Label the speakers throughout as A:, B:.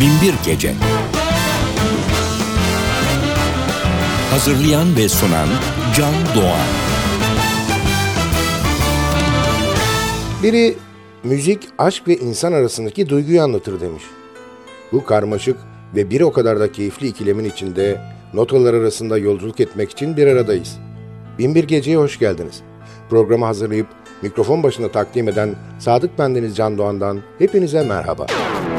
A: Binbir Gece Hazırlayan ve sunan Can Doğan
B: Biri müzik, aşk ve insan arasındaki duyguyu anlatır demiş. Bu karmaşık ve bir o kadar da keyifli ikilemin içinde notalar arasında yolculuk etmek için bir aradayız. Binbir Gece'ye hoş geldiniz. Programı hazırlayıp mikrofon başında takdim eden Sadık Bendeniz Can Doğan'dan hepinize merhaba.
C: Yıl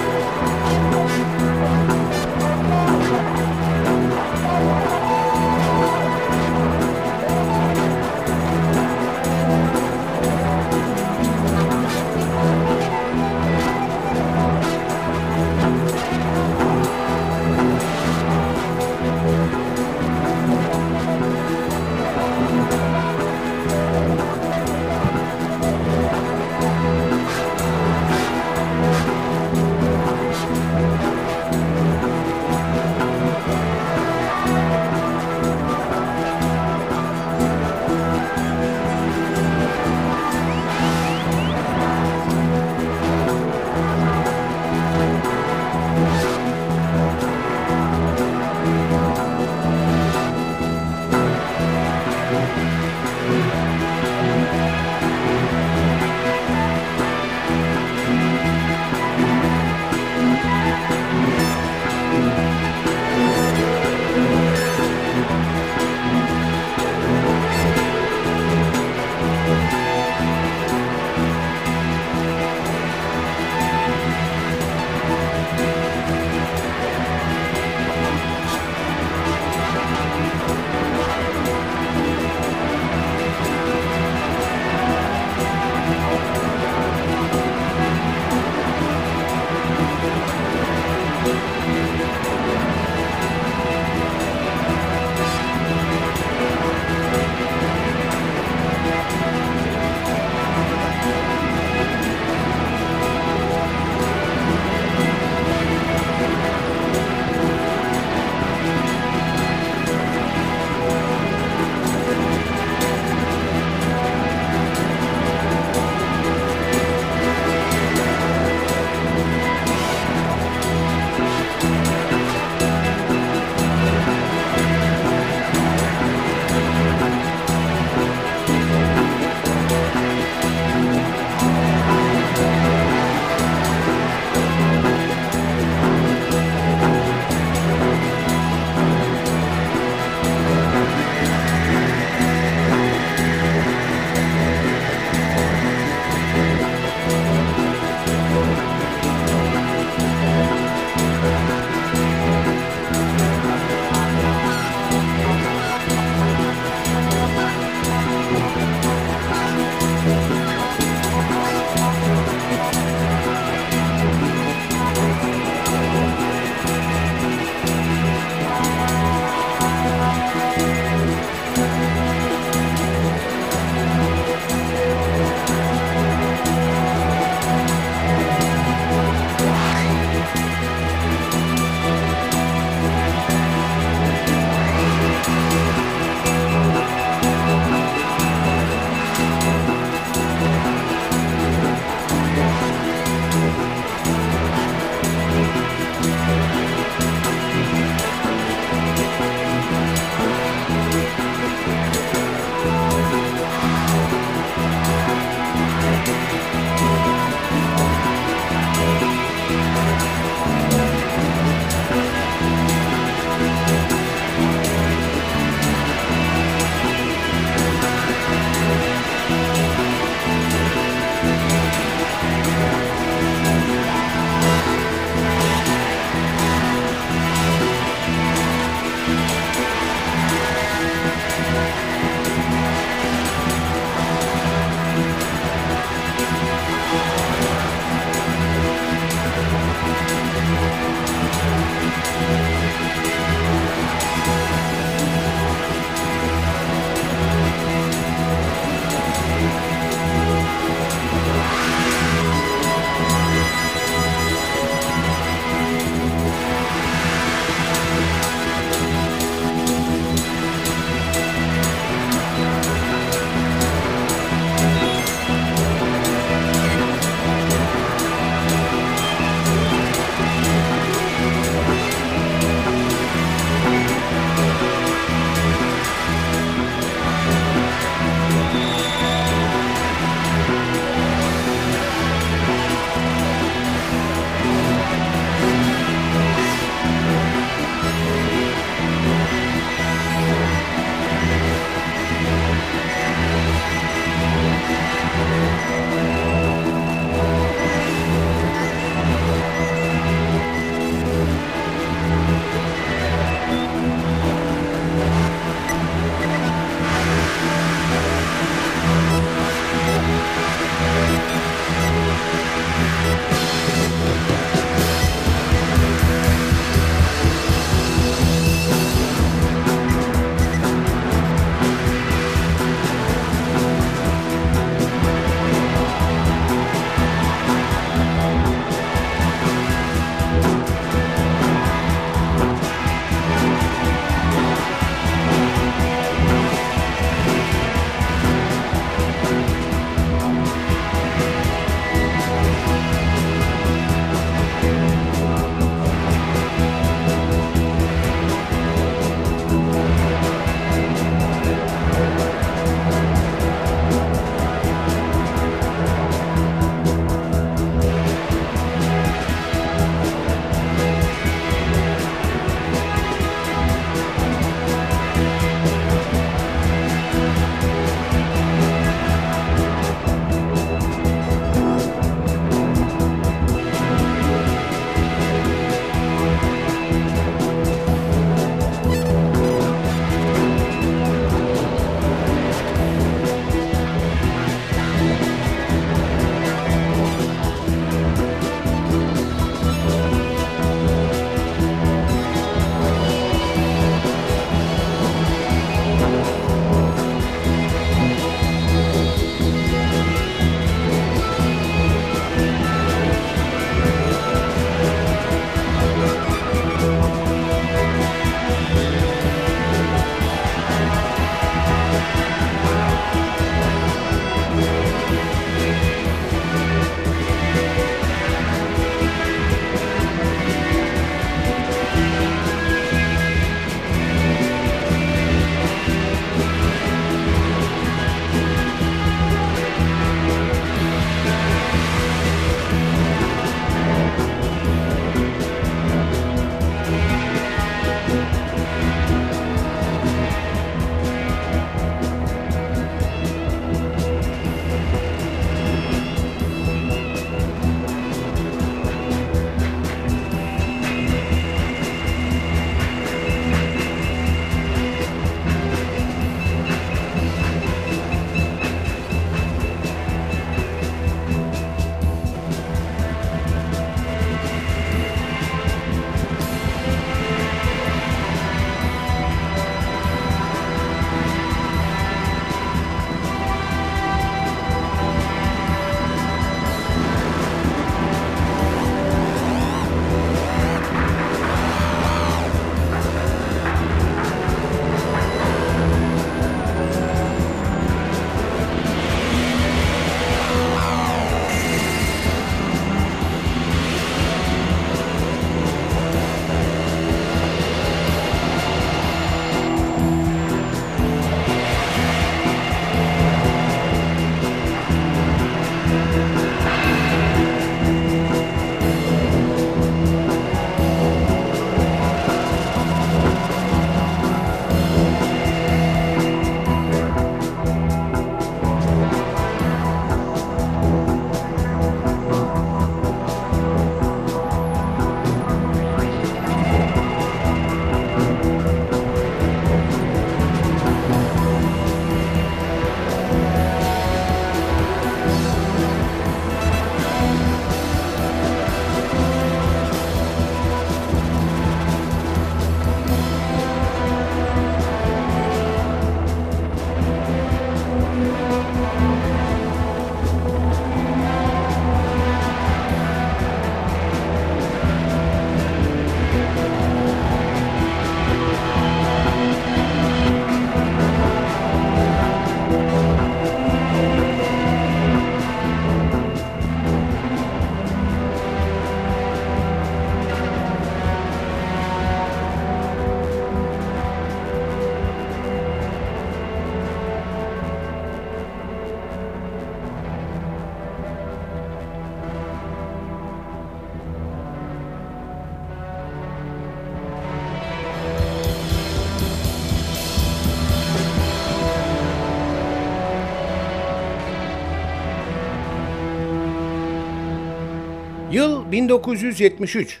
C: 1973.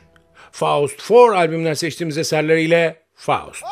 C: Faust 4 albümünden seçtiğimiz eserleriyle Faust.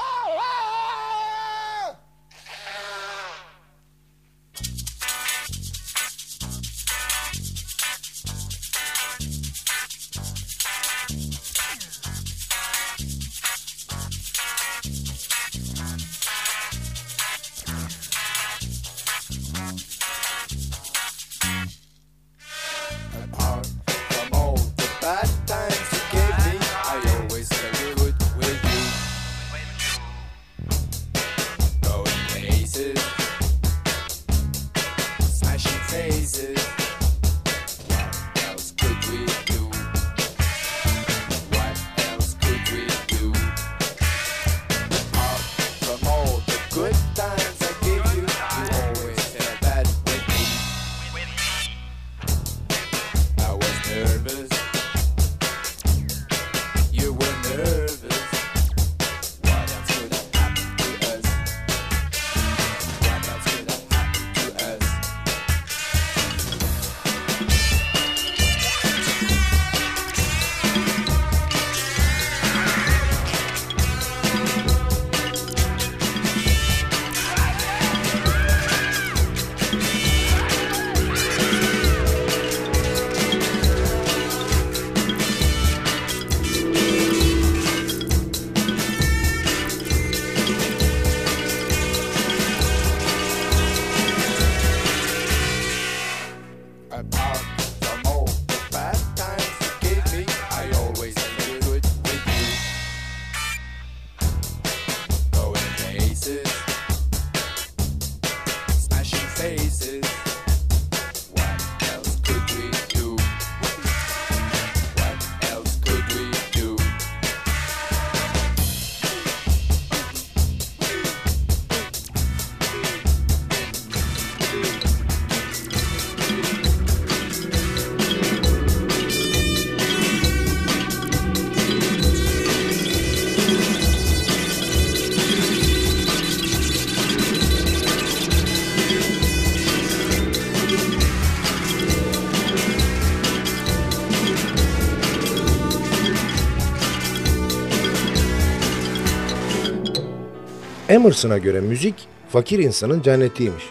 B: Emerson'a göre müzik fakir insanın cennetiymiş.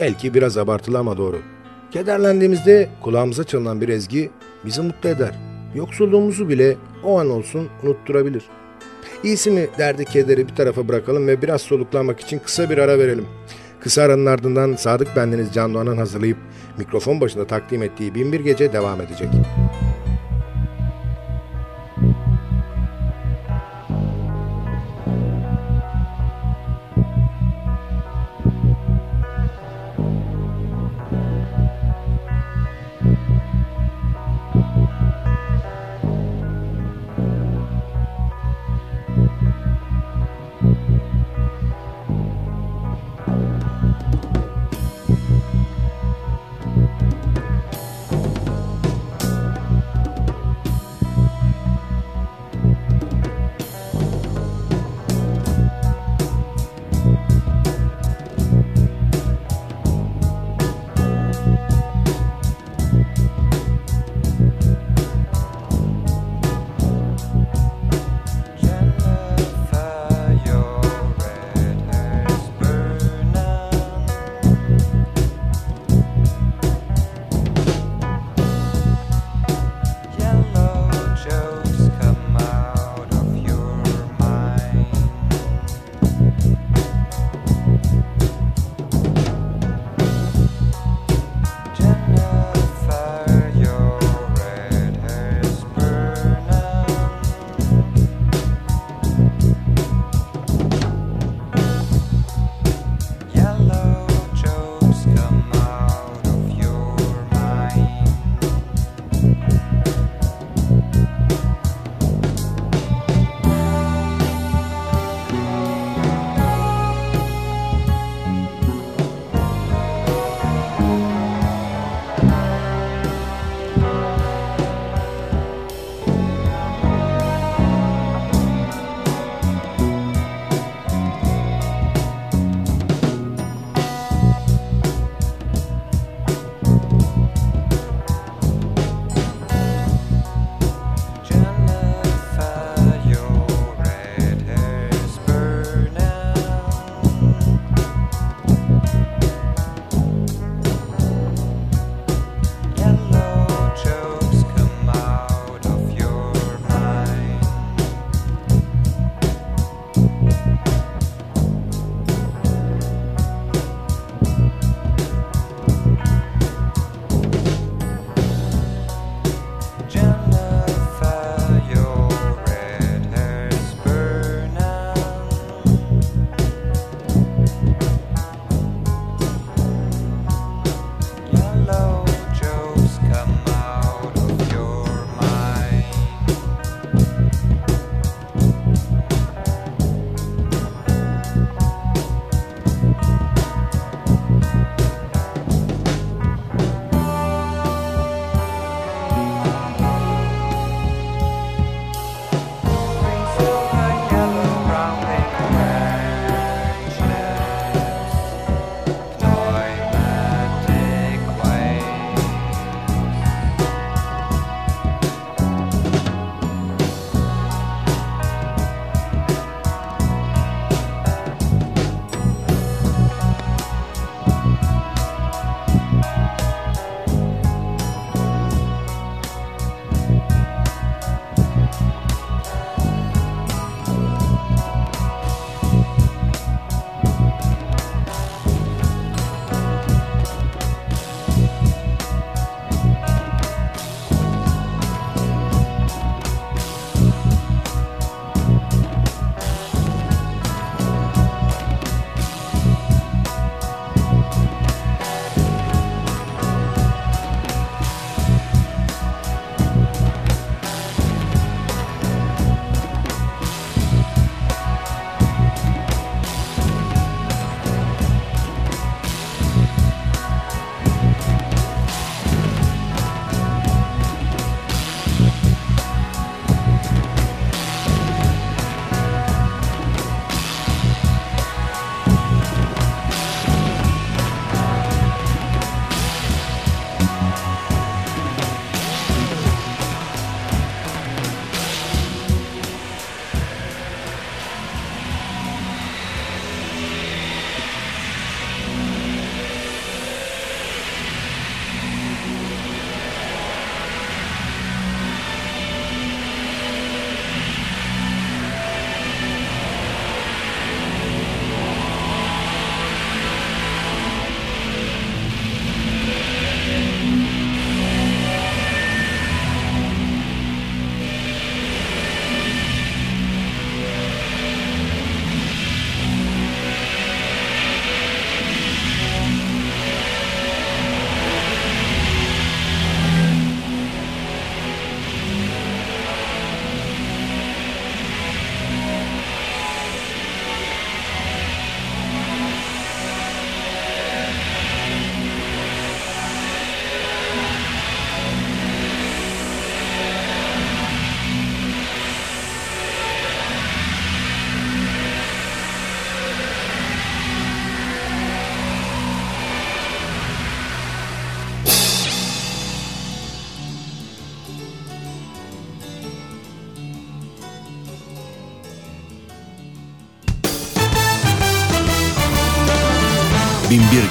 B: Belki biraz abartılı ama doğru. Kederlendiğimizde kulağımıza çalınan bir ezgi bizi mutlu eder. Yoksulluğumuzu bile o an olsun unutturabilir. İyisi mi derdi kederi bir tarafa bırakalım ve biraz soluklanmak için kısa bir ara verelim. Kısa aranın ardından Sadık Bendeniz Can Doğan'ın hazırlayıp mikrofon başında takdim ettiği Binbir Gece devam edecek.
A: Binbir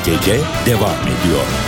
A: Gece devam ediyor.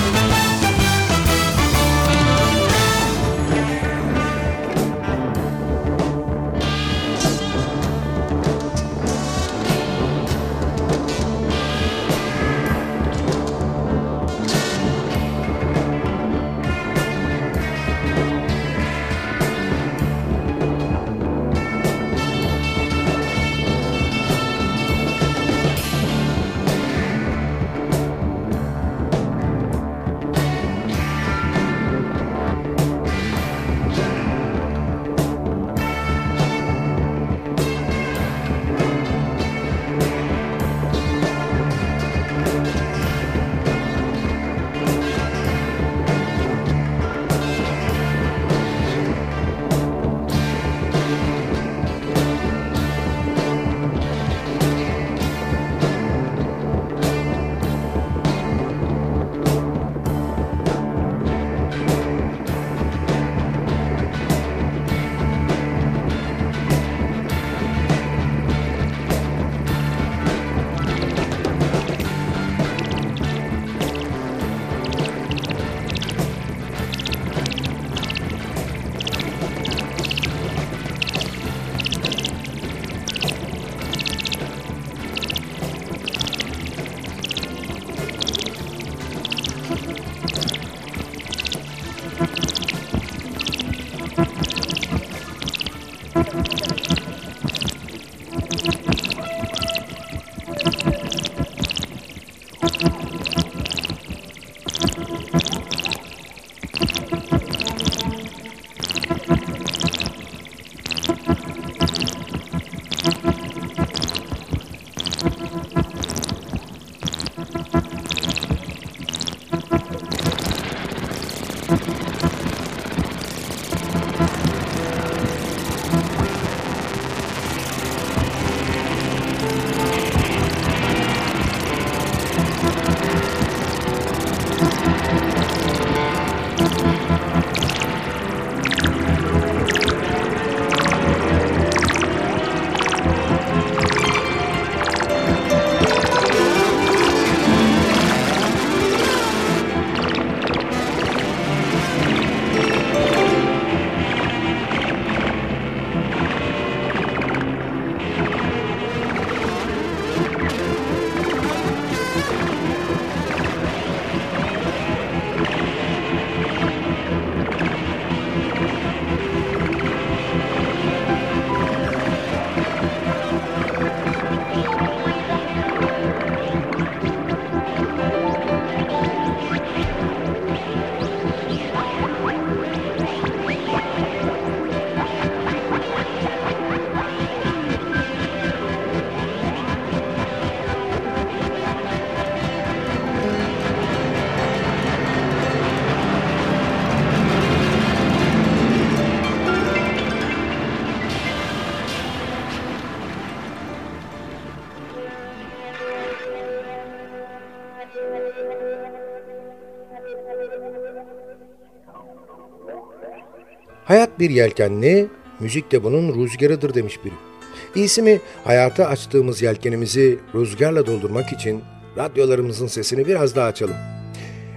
B: Bir yelkenli, müzik de bunun rüzgarıdır demiş biri. İyisi mi hayata açtığımız yelkenimizi rüzgarla doldurmak için radyolarımızın sesini biraz daha açalım.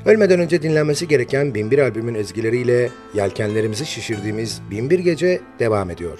B: Ölmeden önce dinlenmesi gereken Binbir albümün ezgileriyle yelkenlerimizi şişirdiğimiz Binbir Gece devam ediyor.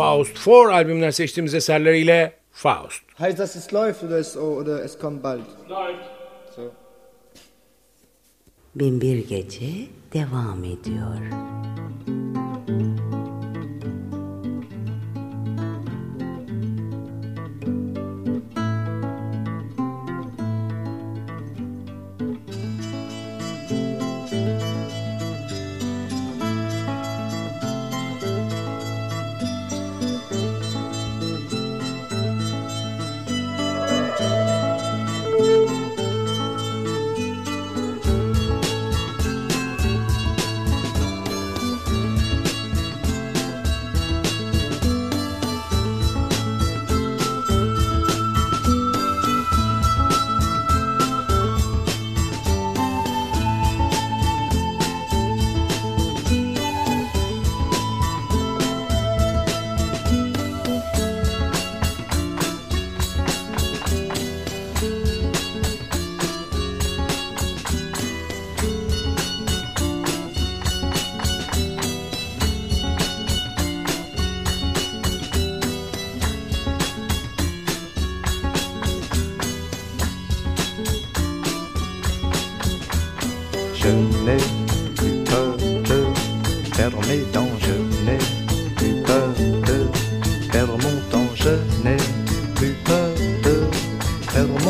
C: Faust Four albümünden seçtiğimiz eserleriyle Faust.
D: Heißt das es läuft oder es, oder es kommt bald? Läuft. So.
E: Bin bir gece devam ediyor.
F: Cooper, Bill, Elmore.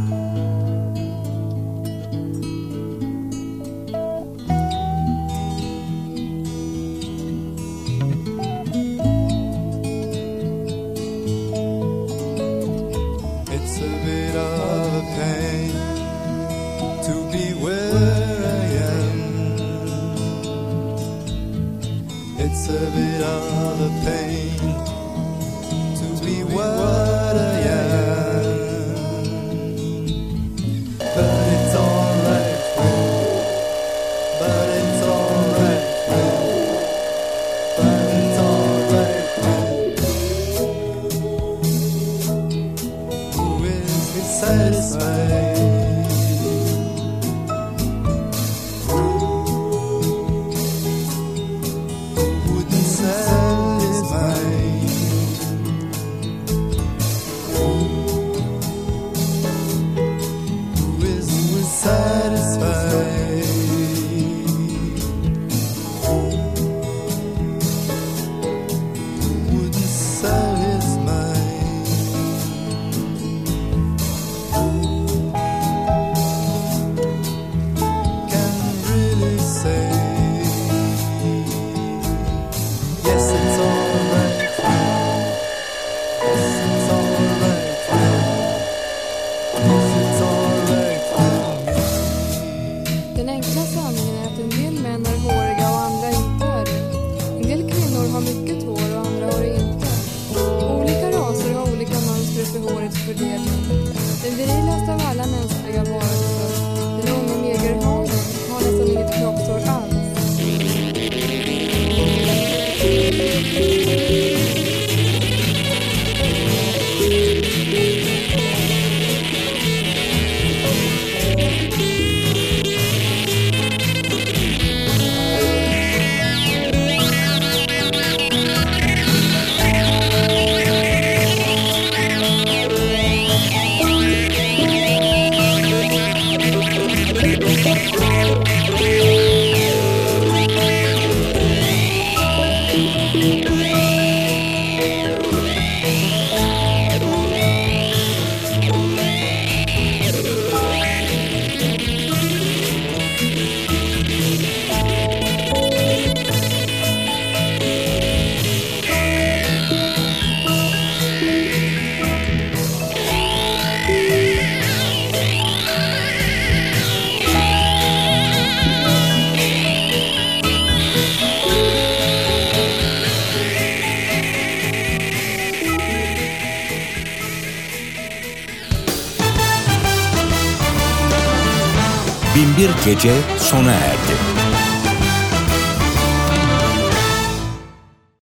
A: Binbir Gece sona erdi.